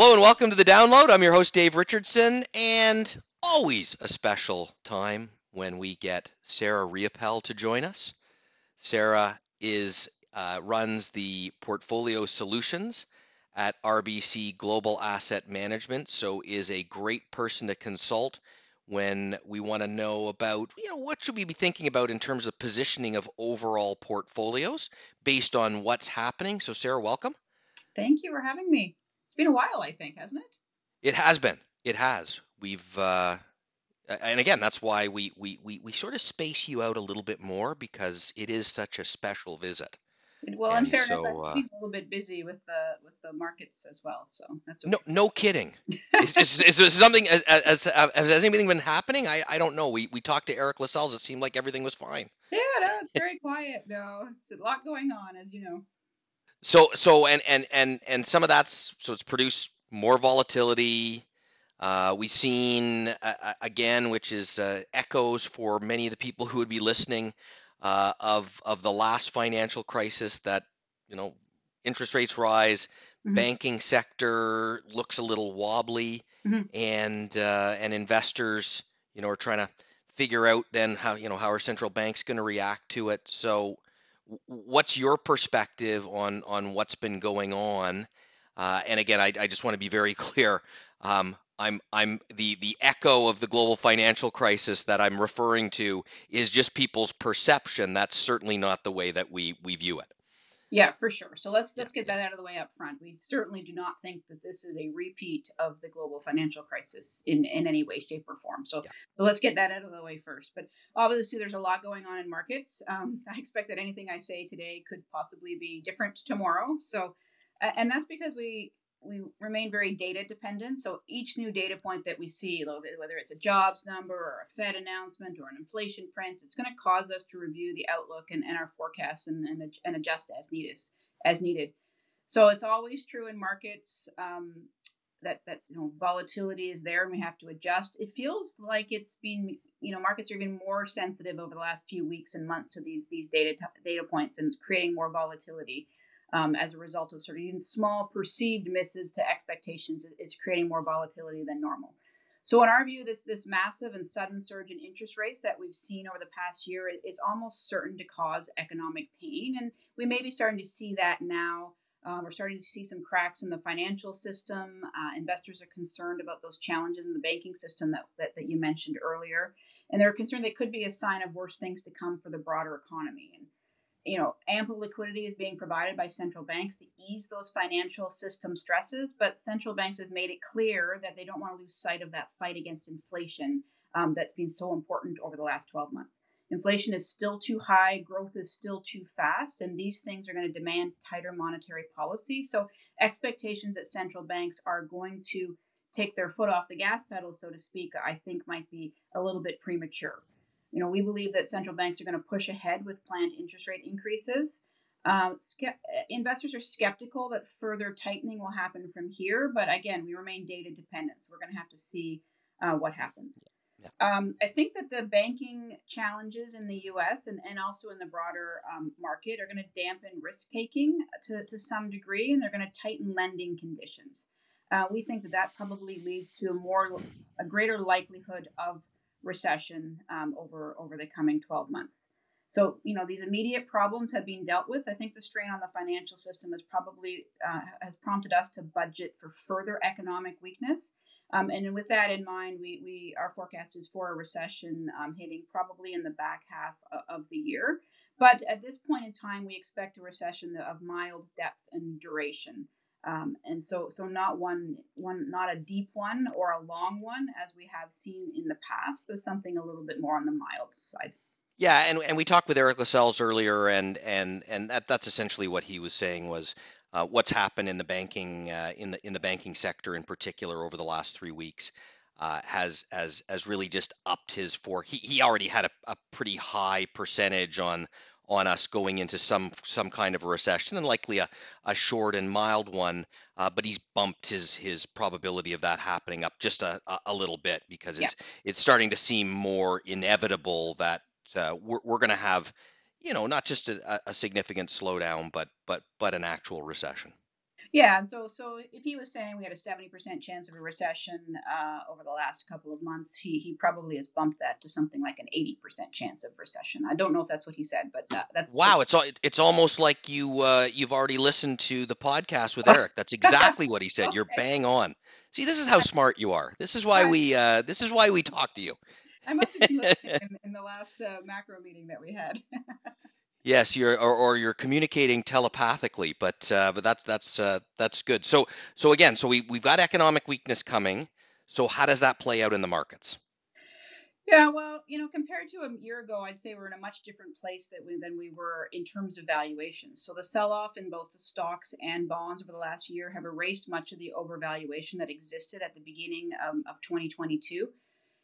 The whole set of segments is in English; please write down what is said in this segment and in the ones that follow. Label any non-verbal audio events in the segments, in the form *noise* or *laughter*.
Hello and welcome to the download. I'm your host, Dave Richardson, and always a special time when we get Sarah Riopelle to join us. Sarah is uh, runs the portfolio solutions at RBC Global Asset Management, so is a great person to consult when we want to know about, you know, what should we be thinking about in terms of positioning of overall portfolios based on what's happening. So Sarah, welcome. Thank you for having me. It's been a while, I think, hasn't it? It has been. It has. We've uh, and again, that's why we, we we we sort of space you out a little bit more because it is such a special visit. Well, in fairness, so, I've been uh, a little bit busy with the with the markets as well, so that's okay. no no kidding. *laughs* is, is, is, is something as, as, as, has anything been happening? I, I don't know. We we talked to Eric Lascelles. It seemed like everything was fine. Yeah, no, it's very quiet. No, it's a lot going on, as you know. So so and and and and some of that's so it's produced more volatility. Uh, we've seen uh, again, which is uh, echoes for many of the people who would be listening uh, of of the last financial crisis. That you know, interest rates rise, mm-hmm. banking sector looks a little wobbly, mm-hmm. and uh, and investors, you know, are trying to figure out then how you know how our central bank's going to react to it. So what's your perspective on on what's been going on? Uh, and again, I, I just want to be very *laughs* clear. Um, I'm I'm the the echo of the global financial crisis that I'm referring to is just people's perception. That's certainly not the way that we we view it. Yeah, for sure. So let's let's get that out of the way up front. We certainly do not think that this is a repeat of the global financial crisis in, in any way, shape, or form. So, yeah. so let's get that out of the way first. But obviously, there's a lot going on in markets. Um, *laughs* I expect that anything I say today could possibly be different tomorrow. So, and that's because we we remain very data dependent. So each new data point that we see, whether it's a jobs number or a Fed announcement or an inflation print, it's going to cause us to review the outlook and, and our forecasts and, and, and adjust as needed. As needed. So it's always true in markets um, that that you know volatility is there and we have to adjust. It feels like it's been you know markets are even more sensitive over the last few weeks and months to these these data data points and creating more volatility um, as a result of sort of even small perceived misses to expectations. It's creating more volatility than normal. So, in our view, this this massive and sudden surge in interest rates that we've seen over the past year is almost certain to cause economic pain, and we may be starting to see that now. Uh, we're starting to see some cracks in the financial system. Uh, investors are concerned about those challenges in the banking system that, that, that you mentioned earlier, and they're concerned they could be a sign of worse things to come for the broader economy. And you know, ample liquidity is being provided by central banks to ease those financial system stresses, but central banks have made it clear that they don't want to lose sight of that fight against inflation um, that's been so important over the last 12 months. Inflation is still too high, growth is still too fast, and these things are going to demand tighter monetary policy. So, expectations that central banks are going to take their foot off the gas pedal, so to speak, I think might be a little bit premature. You know, we believe that central banks are going to push ahead with planned interest rate increases. Um, ske- investors are skeptical that further tightening will happen from here, but again, we remain data dependent, so we're going to have to see uh, what happens. Yeah. Um, I think that the banking challenges in the U.S. and, and also in the broader um, market are going to dampen risk taking to, to some degree, and they're going to tighten lending conditions. Uh, we think that that probably leads to a more a greater likelihood of recession um, over over the coming 12 months. So you know these immediate problems have been dealt with. I think the strain on the financial system has probably uh, has prompted us to budget for further economic weakness. Um, and with that in mind, we, we our forecast is for a recession um, hitting probably in the back half of the year. But at this point in time, we expect a recession of mild depth and duration. Um, and so, so not one, one, not a deep one or a long one as we have seen in the past, but something a little bit more on the mild side. Yeah, and, and we talked with Eric Lascelles earlier, and and and that, that's essentially what he was saying was uh, what's happened in the banking uh, in the in the banking sector in particular over the last three weeks uh, has has has really just upped his for he, he already had a, a pretty high percentage on on us going into some some kind of a recession and likely a, a short and mild one. Uh, but he's bumped his his probability of that happening up just a, a little bit because it's yeah. it's starting to seem more inevitable that uh, we're, we're going to have you know not just a, a significant slowdown but but but an actual recession. Yeah, and so so if he was saying we had a seventy percent chance of a recession uh, over the last couple of months, he he probably has bumped that to something like an eighty percent chance of recession. I don't know if that's what he said, but that, that's wow. It's it's almost like you uh, you've already listened to the podcast with Eric. That's exactly what he *laughs* said. okay. You're bang on. See, this is how smart you are. This is why we uh, this is why we talk to you. I must have been listening *laughs* in, in the last uh, macro meeting that we had. *laughs* Yes, you're or, or you're communicating telepathically, but uh, but that's that's uh, that's good. So so again, so we we've got economic weakness coming. So how does that play out in the markets? Yeah, well, you know, compared to a year ago, I'd say we're in a much different place that we, than we were in terms of valuations. So the sell-off in both the stocks and bonds over the last year have erased much of the overvaluation that existed at the beginning um, of 2022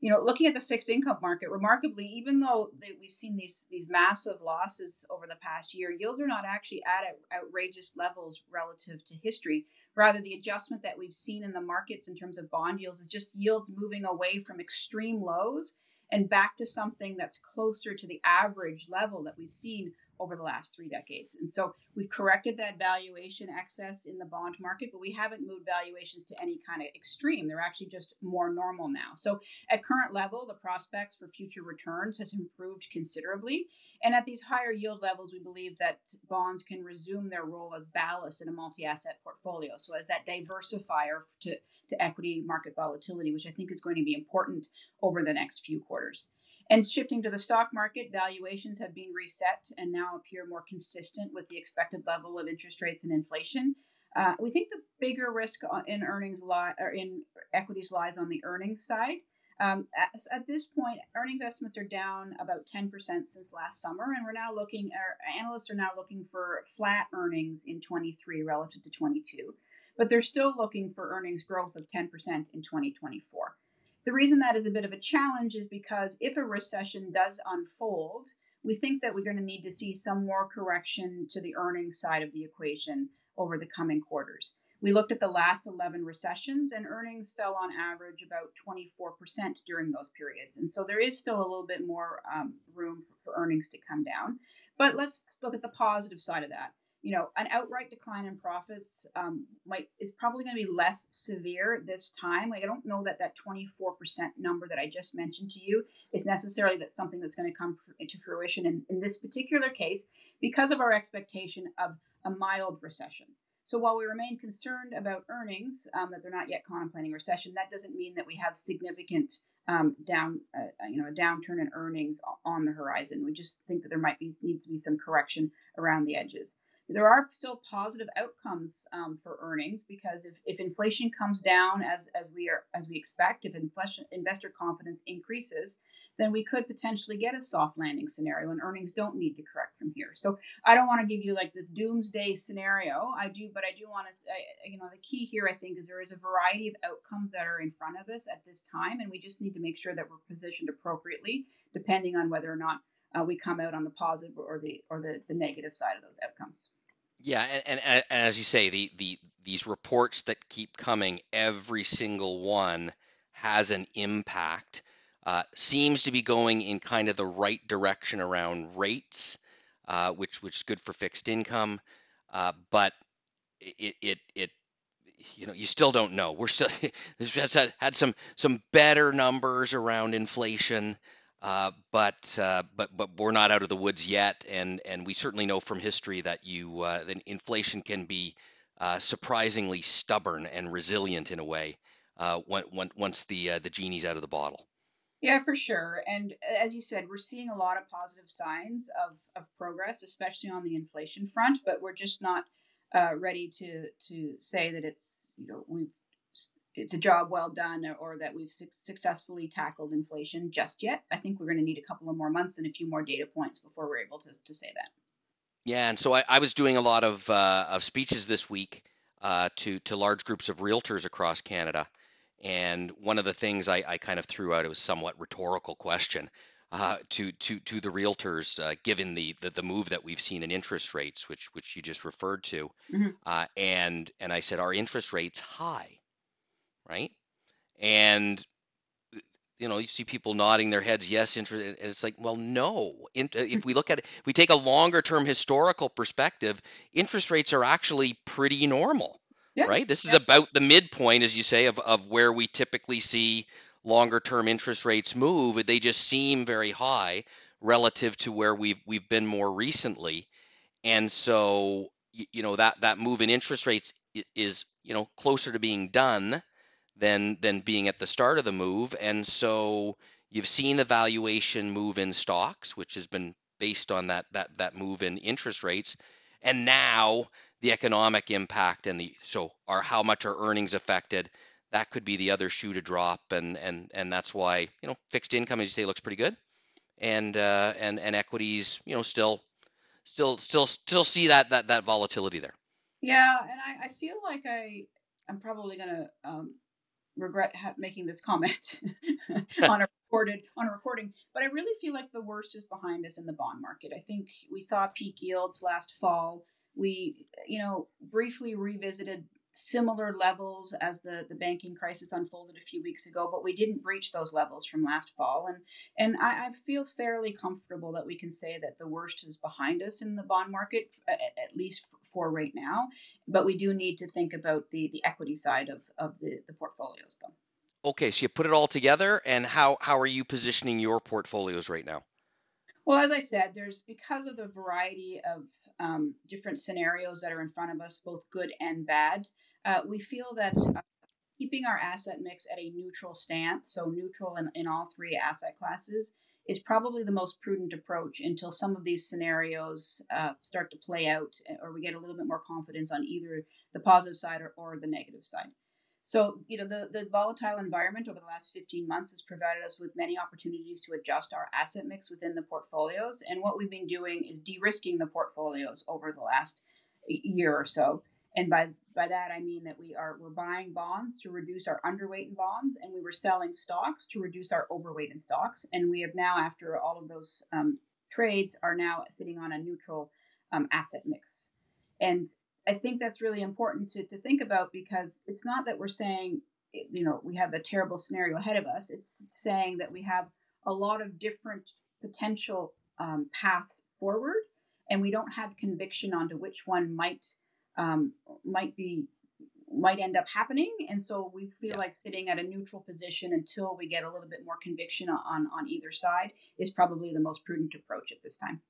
you know, looking at the fixed income market, remarkably, even though they, we've seen these these massive losses over the past year, yields are not actually at outrageous levels relative to history. Rather, the adjustment that we've seen in the markets in terms of bond yields is just yields moving away from extreme lows and back to something that's closer to the average level that we've seen over the last three decades. And so we've corrected that valuation excess in the bond market, but we haven't moved valuations to any kind of extreme. They're actually just more normal now. So at current level, the prospects for future returns has improved considerably. And at these higher yield levels, we believe that bonds can resume their role as ballast in a multi-asset portfolio. So as that diversifier to, to equity market volatility, which I think is going to be important over the next few quarters. And shifting to the stock market, valuations have been reset and now appear more consistent with the expected level of interest rates and inflation. Uh, we think the bigger risk in earnings lie or in equities lies on the earnings side. Um, at, at, this point, earnings estimates are down about 10% since last summer, and we're now looking, our analysts are now looking for flat earnings in 23 relative to 22, but they're still looking for earnings growth of 10% in 2024. The reason that is a bit of a challenge is because if a recession does unfold, we think that we're going to need to see some more correction to the earnings side of the equation over the coming quarters. We looked at the last 11 recessions, and earnings fell on average about 24% during those periods. And so there is still a little bit more um, room for, for earnings to come down. But let's look at the positive side of that you know, an outright decline in profits um, might is probably going to be less severe this time. Like I don't know that that 24% number that I just mentioned to you is necessarily that something that's going to come into fruition in, in this particular case because of our expectation of a mild recession. So while we remain concerned about earnings, um, that they're not yet contemplating recession, that doesn't mean that we have significant um, down, uh, you know, a downturn in earnings on the horizon. We just think that there might be needs to be some correction around the edges there are still positive outcomes um, for earnings because if, if inflation comes down as, as we are as we expect, if inflation investor confidence increases, then we could potentially get a soft landing scenario and earnings don't need to correct from here. So I don't want to give you like this doomsday scenario. I do, but I do want to, you know, the key here I think is there is a variety of outcomes that are in front of us at this time, and we just need to make sure that we're positioned appropriately depending on whether or not uh, we come out on the positive or the or the, the negative side of those outcomes. Yeah, and, and, and as you say, the, the these reports that keep coming, every single one has an impact. Uh, seems to be going in kind of the right direction around rates, uh, which which is good for fixed income, uh, but it it it you know you still don't know. We're still *laughs* had some some better numbers around inflation. Uh, but uh, but but we're not out of the woods yet, and and we certainly know from history that you uh, that inflation can be uh, surprisingly stubborn and resilient in a way uh, when, when, once the uh, the genie's out of the bottle. Yeah, for sure. And as you said, we're seeing a lot of positive signs of of progress, especially on the inflation front. But we're just not ready to to say that it's you know we've it's a job well done or that we've su- successfully tackled inflation just yet. I think we're going to need a couple of more months and a few more data points before we're able to, to say that. Yeah, and so I, I was doing a lot of, uh, of speeches this week uh, to to large groups of realtors across Canada, and one of the things I, I kind of threw out it was somewhat rhetorical question uh, to to to the realtors, uh, given the, the, the move that we've seen in interest rates, which which you just referred to, mm-hmm. Uh, and and I said, are interest rates high? Right? And you know, you see people nodding their heads, yes, interest. And it's like, well, no. Uh, if we look at it, we take a longer term historical perspective, interest rates are actually pretty normal. yeah. right? This yeah. is about the midpoint, as you say, of, of where we typically see longer term interest rates move. They just seem very high relative to where we've we've been more recently. And so you know that that move in interest rates is you know closer to being done than than being at the start of the move. And so you've seen the valuation move in stocks, which has been based on that that that move in interest rates. And now the economic impact and the so are how much are earnings affected that could be the other shoe to drop and and and that's why you know fixed income as you say looks pretty good and uh, and and equities you know still still still still see that that that volatility there yeah and i, I feel like i i'm probably gonna um, regret ha- making this comment *laughs* on a recorded on a recording but i really feel like the worst is behind us in the bond market. I think we saw peak yields last fall. We you know briefly revisited similar levels as the, the banking crisis unfolded a few weeks ago, but we didn't breach those levels from last fall. And and I, I feel fairly comfortable that we can say that the worst is behind us in the bond market, at, at least for right now. But we do need to think about the the equity side of, of the, the portfolios, though. Okay, so you put it all together, and how how are you positioning your portfolios right now? Well, as I said, there's because of the variety of um, different scenarios that are in front of us, both good and bad. Uh, we feel that uh, keeping our asset mix at a neutral stance, so neutral in, in all three asset classes, is probably the most prudent approach until some of these scenarios uh, start to play out eh, or we get a little bit more confidence on either the positive side or, or the negative side. So, you know, the, the volatile environment over the last 15 months has provided us with many opportunities to adjust our asset mix within the portfolios. And what we've been doing is de risking the portfolios over the last year or so and by by that I mean that we are we're buying bonds to reduce our underweight in bonds, and we were selling stocks to reduce our overweight in stocks. And we have now, after all of those um, trades, are now sitting on a neutral um, asset mix. And I think that's really important to, to think about because it's not that we're saying you know we have a terrible scenario ahead of us. It's saying that we have a lot of different potential um, paths forward, and we don't have conviction onto which one might um, might be might end up happening and so we feel yeah. like sitting at a neutral position until we get a little bit more conviction on on either side is probably the most prudent approach at this time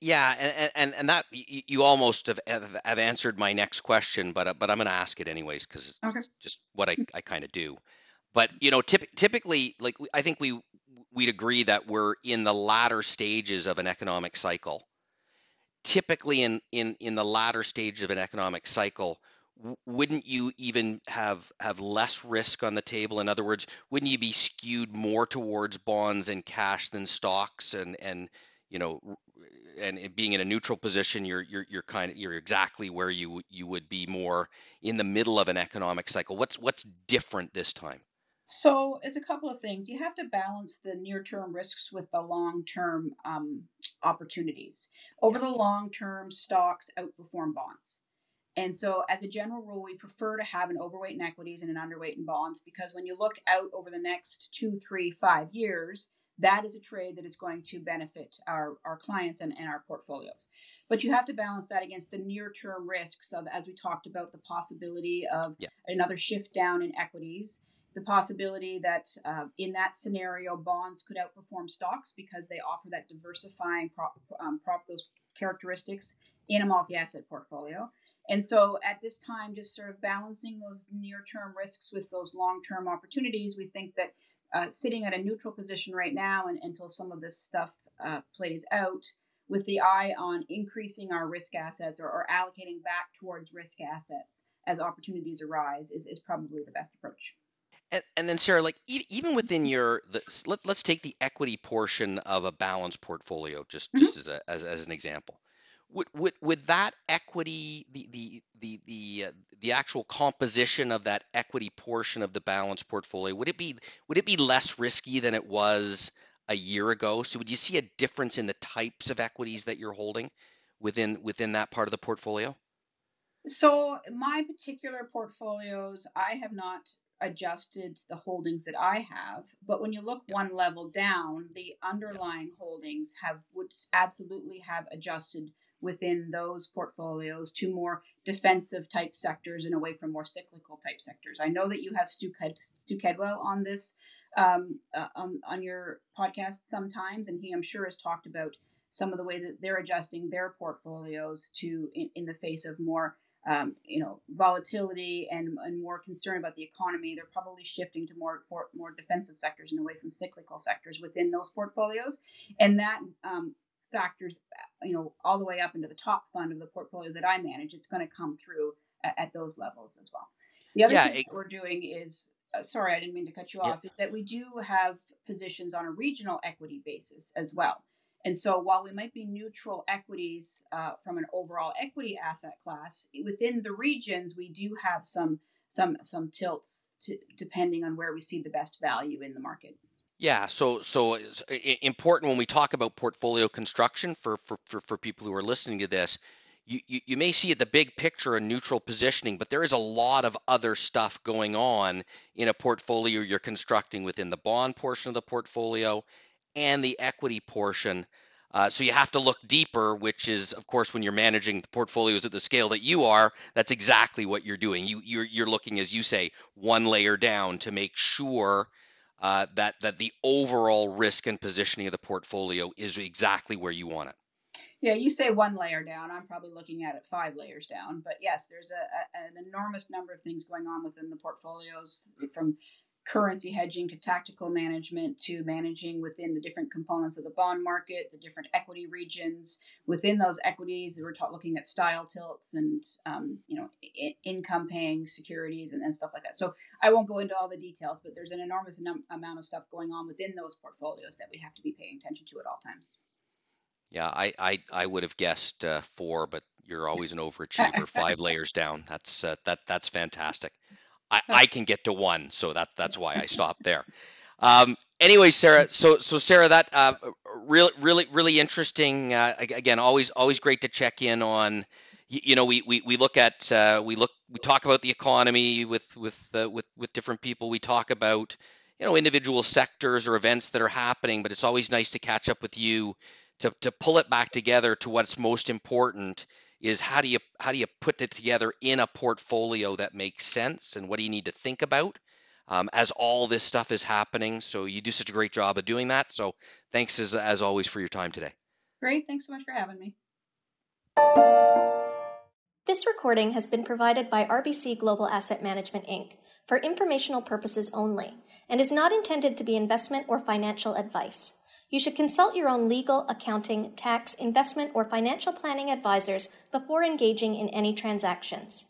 yeah and and, and that you almost have, have answered my next question but uh, but i'm going to ask it anyways because it's okay. just what i, *laughs* I kind of do but you know typ- typically like i think we we'd agree that we're in the latter stages of an economic cycle typically in in in the latter stage of an economic cycle wouldn't you even have have less risk on the table? In other words wouldn't you be skewed more towards bonds and cash than stocks? And and you know and being in a neutral position you're you're you're kind of you're exactly where you you would be more in the middle of an economic cycle. What's what's different this time so it's a couple of things. You have to balance the near term risks with the long term um, opportunities. Over the long term, stocks outperform bonds. And so, as a general rule, we prefer to have an overweight in equities and an underweight in bonds because when you look out over the next two, three, five years, that is a trade that is going to benefit our, our clients and, and our portfolios. But you have to balance that against the near term risks of, as we talked about, the possibility of yeah. another shift down in equities the possibility that uh, in that scenario, bonds could outperform stocks because they offer that diversifying prop, um, prop those characteristics in a multi-asset portfolio. And so at this time, just sort of balancing those near-term risks with those long-term opportunities, we think that uh, sitting at a neutral position right now and, until some of this stuff uh, plays out, with the eye on increasing our risk assets or, or allocating back towards risk assets as opportunities arise, is, is probably the best approach. And, and then Sarah, like e- even within your, the, let, let's take the equity portion of a balanced portfolio, just mm-hmm. just as a as, as an example. Would, would would that equity, the the the the uh, the actual composition of that equity portion of the balanced portfolio, would it be would it be less risky than it was a year ago? So would you see a difference in the types of equities that you're holding within within that part of the portfolio? So my particular portfolios, I have not adjusted the holdings that I have. But when you look one level down, the underlying holdings have would absolutely have adjusted within those portfolios to more defensive type sectors and away from more cyclical type sectors. I know that you have Stu, Ked, Stu Kedwell on this um, uh, on, on your podcast sometimes, and he, I'm sure, has talked about some of the way that they're adjusting their portfolios to in, in the face of more um, you know volatility and, and more concern about the economy. They're probably shifting to more for, more defensive sectors and away from cyclical sectors within those portfolios, and that um, factors you know all the way up into the top fund of the portfolios that I manage. It's going to come through at, at, those levels as well. The other yeah, thing it, that we're doing is uh, sorry, I didn't mean to cut you off. Is That we do have positions on a regional equity basis as well. And so while we might be neutral equities uh, from an overall equity asset class, within the regions we do have some some some tilts to, depending on where we see the best value in the market. Yeah, so so it's important when we talk about portfolio construction for for for, for people who are listening to this. You, you, you may see at the big picture a neutral positioning, but there is a lot of other stuff going on in a portfolio you're constructing within the bond portion of the portfolio and the equity portion. Uh, so you have to look deeper, which is, of course, when you're managing the portfolios at the scale that you are, that's exactly what you're doing. You, you're, you're looking, as you say, one layer down to make sure uh, that that the overall risk and positioning of the portfolio is exactly where you want it. Yeah, you say one layer down. I'm probably looking at it five layers down. But yes, there's a, a, an enormous number of things going on within the portfolios, from currency hedging to tactical management to managing within the different components of the bond market, the different equity regions. Within those equities, we're ta- looking at style tilts and um, you know I- income paying securities and, and, stuff like that. So I won't go into all the details, but there's an enormous num- amount of stuff going on within those portfolios that we have to be paying attention to at all times. Yeah, I I, I would have guessed uh, four, but you're always an overachiever. *laughs* Five layers down. That's uh, that that's fantastic. I, I can get to one, so that's that's why I *laughs* stopped there. Um, anyway, Sarah. So so Sarah, that uh, really really really interesting. Uh, again, always always great to check in on. You, you know, we, we we look at uh, we look we talk about the economy with with uh, with with different people. We talk about you know individual sectors or events that are happening, but it's always nice to catch up with you to to pull it back together to what's most important is how do you how do you put it together in a portfolio that makes sense and what do you need to think about um, as all this stuff is happening? So you do such a great job of doing that. So thanks as, as always for your time today. Great. Thanks so much for having me. This recording has been provided by rbc global asset management inc. for informational purposes only and is not intended to be investment or financial advice you should consult your own legal, accounting, tax, investment, or financial planning advisors before engaging in any transactions.